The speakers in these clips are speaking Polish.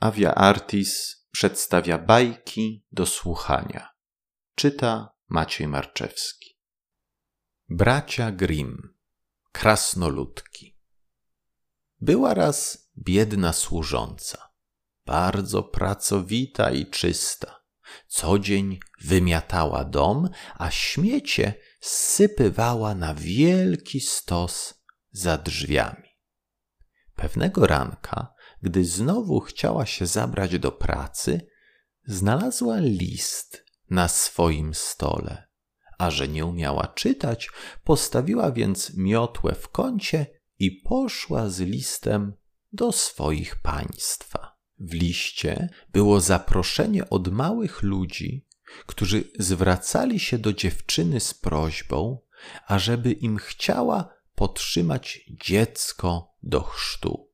Avia Artis przedstawia bajki do słuchania. Czyta Maciej Marczewski. Bracia Grimm, krasnoludki. Była raz biedna służąca, bardzo pracowita i czysta. Co dzień wymiatała dom, a śmiecie sypywała na wielki stos za drzwiami. Pewnego ranka gdy znowu chciała się zabrać do pracy, znalazła list na swoim stole, a że nie umiała czytać, postawiła więc miotłę w kącie i poszła z listem do swoich państwa. W liście było zaproszenie od małych ludzi, którzy zwracali się do dziewczyny z prośbą, ażeby im chciała podtrzymać dziecko do chrztu.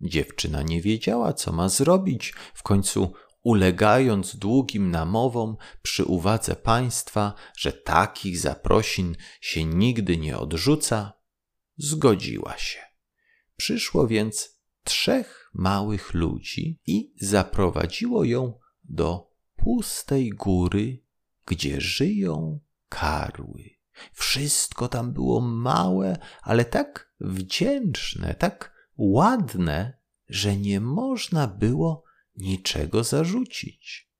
Dziewczyna nie wiedziała, co ma zrobić, w końcu ulegając długim namowom przy uwadze państwa, że takich zaprosin się nigdy nie odrzuca, zgodziła się. Przyszło więc trzech małych ludzi i zaprowadziło ją do pustej góry, gdzie żyją karły. Wszystko tam było małe, ale tak wdzięczne, tak ładne, że nie można było niczego zarzucić.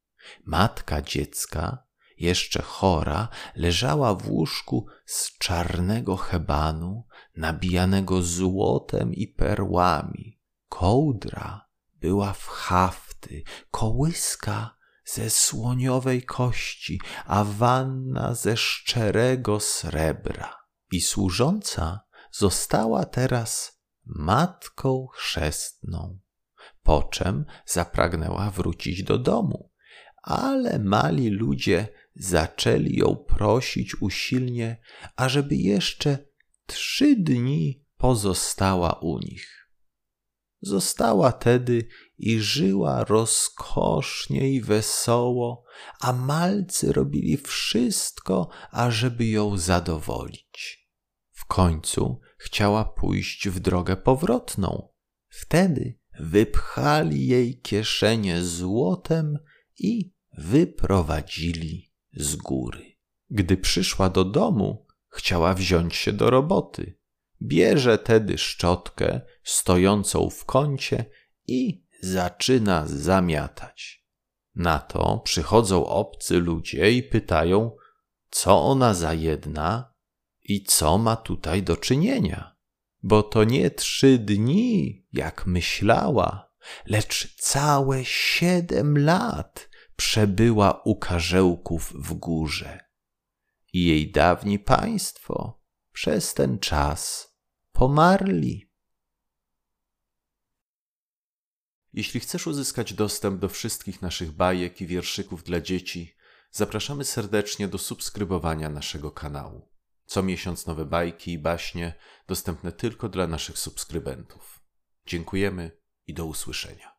Matka dziecka, jeszcze chora, leżała w łóżku z czarnego hebanu, nabijanego złotem i perłami. Kołdra była w hafty, kołyska ze słoniowej kości, a wanna ze szczerego srebra. I służąca została teraz matką chrzestną, po czym zapragnęła wrócić do domu, ale mali ludzie zaczęli ją prosić usilnie, ażeby jeszcze trzy dni pozostała u nich. Została tedy i żyła rozkosznie i wesoło, a malcy robili wszystko, ażeby ją zadowolić. W końcu chciała pójść w drogę powrotną. Wtedy wypchali jej kieszenie złotem i wyprowadzili z góry. Gdy przyszła do domu, chciała wziąć się do roboty. Bierze tedy szczotkę stojącą w kącie i zaczyna zamiatać. Na to przychodzą obcy ludzie i pytają, co ona za jedna i co ma tutaj do czynienia? Bo to nie trzy dni, jak myślała, lecz całe siedem lat przebyła u karzełków w górze. I jej dawni państwo przez ten czas pomarli. Jeśli chcesz uzyskać dostęp do wszystkich naszych bajek i wierszyków dla dzieci, zapraszamy serdecznie do subskrybowania naszego kanału. Co miesiąc nowe bajki i baśnie dostępne tylko dla naszych subskrybentów. Dziękujemy i do usłyszenia.